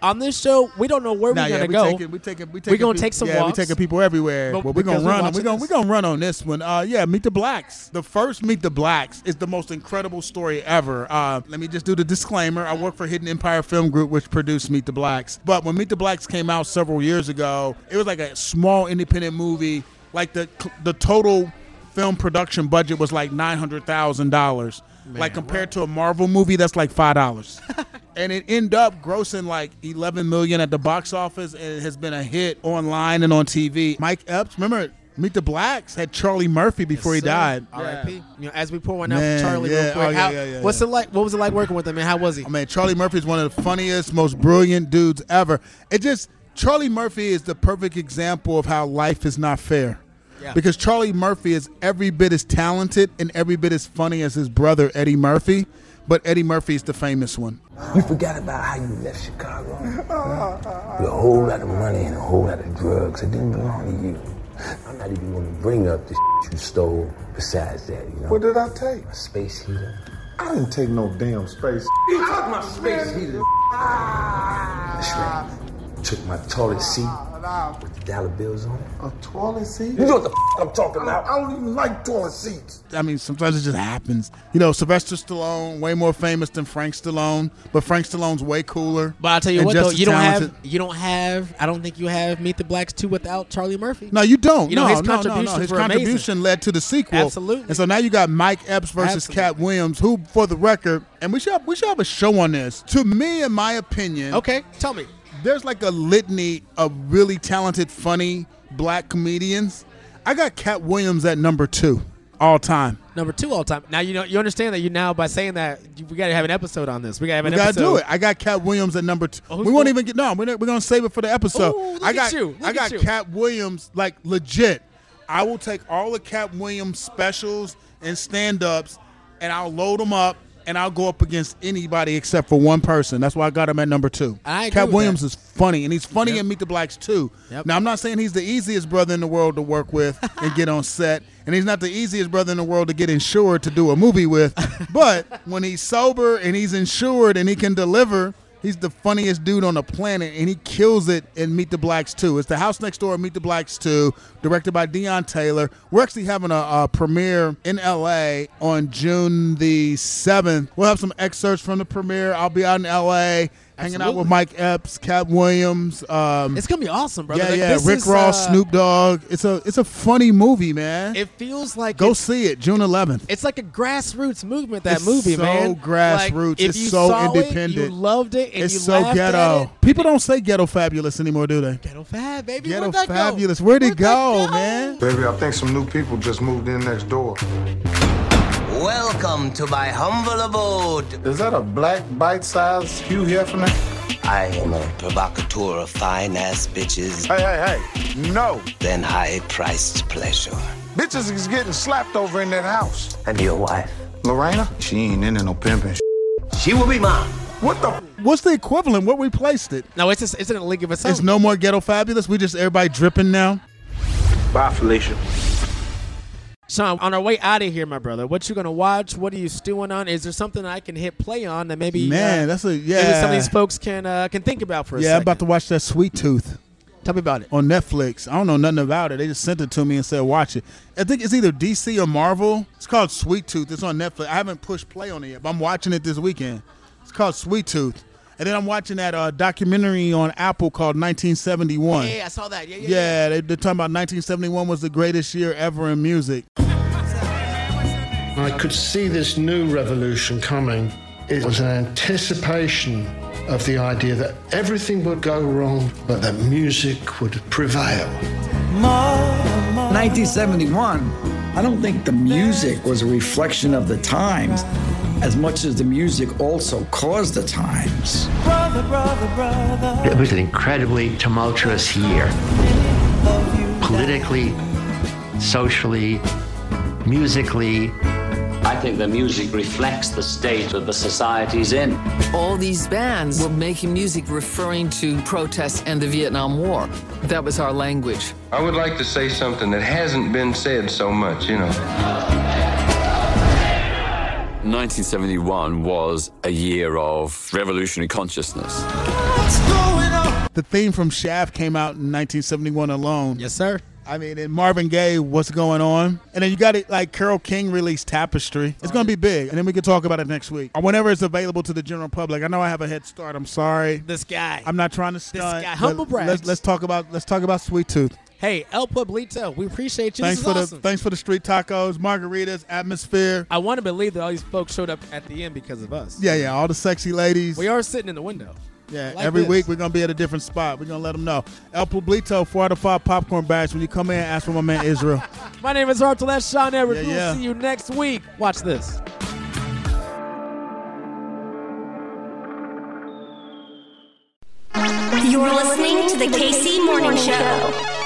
On this show, we don't know where Nah, we're yeah, gonna we go. Taking, we taking, we We're gonna peop- take some yeah, walks. we taking people everywhere. But But, we're gonna because we're run. We're gonna we're gonna run on this one. Uh, yeah, Meet the Blacks. The first Meet the Blacks is the most incredible story ever. Uh, let me just do the disclaimer. I work for Hidden Empire Film Group, which produced Meet the Blacks. But when Meet the Blacks came out several years ago, it was like a small independent movie. Like the the total film production budget was like nine hundred thousand dollars. Like compared to a Marvel movie, that's like five dollars. and it ended up grossing like 11 million at the box office and it has been a hit online and on TV. Mike Epps, remember Meet the Blacks had Charlie Murphy before he Sir. died. R.I.P. You know, as we pour one out Man, for Charlie yeah. real quick. Oh, yeah, how- yeah, yeah, what's yeah. it like? What was it like working with him, and how was he? Oh, I mean, Charlie Murphy is one of the funniest, most brilliant dudes ever. It just Charlie Murphy is the perfect example of how life is not fair. Yeah. Because Charlie Murphy is every bit as talented and every bit as funny as his brother Eddie Murphy, but Eddie Murphy is the famous one. You forgot about how you left Chicago. With a whole lot of money and a whole lot of drugs. It didn't belong to you. I'm not even going to bring up the shit you stole besides that, you know. What did I take? A space heater. I didn't take no damn space. You took my space heater. That's right. Took my toilet seat With the dollar bills on it. A toilet seat? You know what the f- I'm talking about. I don't even like toilet seats. I mean, sometimes it just happens. You know, Sylvester Stallone, way more famous than Frank Stallone, but Frank Stallone's way cooler. But I'll tell you what, though, as you don't have, you don't have, I don't think you have Meet the Blacks 2 without Charlie Murphy. No, you don't. You know, no, his no, no, no. His were amazing. contribution led to the sequel. Absolutely. And so now you got Mike Epps versus Absolutely. Katt Williams, who, for the record, and we should have, we should have a show on this. To me, in my opinion, Okay, tell me. There's like a litany of really talented, funny black comedians. I got Katt Williams at number two all time. Number two all time. Now you know you understand that you now by saying that you- we got to have an episode on this. We got to have an We gotta do it. I got Katt Williams at number two. Oh, we won't going- even get no. We're, not- we're gonna save it for the episode. Ooh, I got you. Look I got you. Katt Williams like legit. I will take all the Katt Williams specials and stand ups, and I'll load them up, and I'll go up against anybody except for one person. That's why I got him at number two. I agree Katt Williams that. is funny, and he's funny Yep. in Meet the Blacks too. Yep. Now I'm not saying he's the easiest brother in the world to work with and get on set, and he's not the easiest brother in the world to get insured to do a movie with. but when he's sober and he's insured and he can deliver, he's the funniest dude on the planet, and he kills it in Meet the Blacks 2. It's the House Next Door, Meet the Blacks 2, directed by Deon Taylor. We're actually having a, a premiere in LA on June the 7th. We'll have some excerpts from the premiere. I'll be out in LA. Hanging out with Mike Epps, Katt Williams, um, It's gonna be awesome, brother. yeah, Like, yeah. this Rick is, Ross, uh, Snoop Dogg. It's a it's a funny movie, man. It feels like Go see it, June 11th. It's like a grassroots movement. That It's movie, so man. grassroots. Like, if It's so independent. It, you loved it, and it's you so ghetto. At it. People don't say ghetto fabulous anymore, do they? Ghetto fab, baby. Ghetto Where'd that go? fabulous. Where'd it go, man? Baby, I think some new people just moved in next door. Welcome to my humble abode. Is that a black bite-sized Hugh Hefner? I am a provocateur of fine ass bitches. Hey, hey, hey. No. Then high priced pleasure. Bitches is getting slapped over in that house. And your wife? Lorena? She ain't into no pimping. She will be mine. What the? What's the equivalent? What replaced it? No, it's just it's in a league of its own. It's no more ghetto fabulous. We just everybody dripping now. Bye, Felicia. Shawn, on our way out of here, my brother, what you gonna watch? What are you stewing on? Is there something I can hit play on that maybe Man, uh, that's a maybe yeah. some of these folks can uh, can think about for a yeah, I'm about to watch that Sweet Tooth. Tell me about it. on Netflix. I don't know nothing about it. They just sent it to me and said watch it. I think it's either DC or Marvel. It's called Sweet Tooth. It's on Netflix. I haven't pushed play on it yet, but I'm watching it this weekend. It's called Sweet Tooth. And then I'm watching that uh, documentary on Apple called 1971. Yeah, I saw that. Yeah, yeah. Yeah, they, they're talking about 1971 was the greatest year ever in music. I could see this new revolution coming. It was an anticipation of the idea that everything would go wrong, but that music would prevail. 1971, I don't think the music was a reflection of the times as much as the music also caused the times. It was an incredibly tumultuous year. Politically, socially, musically. I think the music reflects the state that the society's in. All these bands were making music referring to protests and the Vietnam War. That was our language. I would like to say something that hasn't been said so much, you know. 1971 was a year of revolutionary consciousness. The theme from Shaft came out in 1971 alone. Yes, sir. I mean, and Marvin Gaye, what's going on? And then you got it like Carole King released Tapestry. It's going to be big. And then we can talk about it next week. Or whenever it's available to the general public. I know I have a head start. I'm sorry. This guy. I'm not trying to stunt. guy, but humble brags. Let's, let's talk about let's talk about Sweet Tooth. Hey, El Pueblito, we appreciate you. Thanks this for awesome. the thanks for the street tacos, margaritas, atmosphere. I want to believe that all these folks showed up at the end because of us. Yeah, yeah, all the sexy ladies. We are sitting in the window. Yeah, Like every this. week we're gonna be at a different spot. We're gonna let them know. El Pueblito, four out of five popcorn bags. When you come in, ask for my man Israel. My name is Arthur. That's Shawn Everett. Yeah, we'll yeah. see you next week. Watch this. You're listening to the KC Morning Show.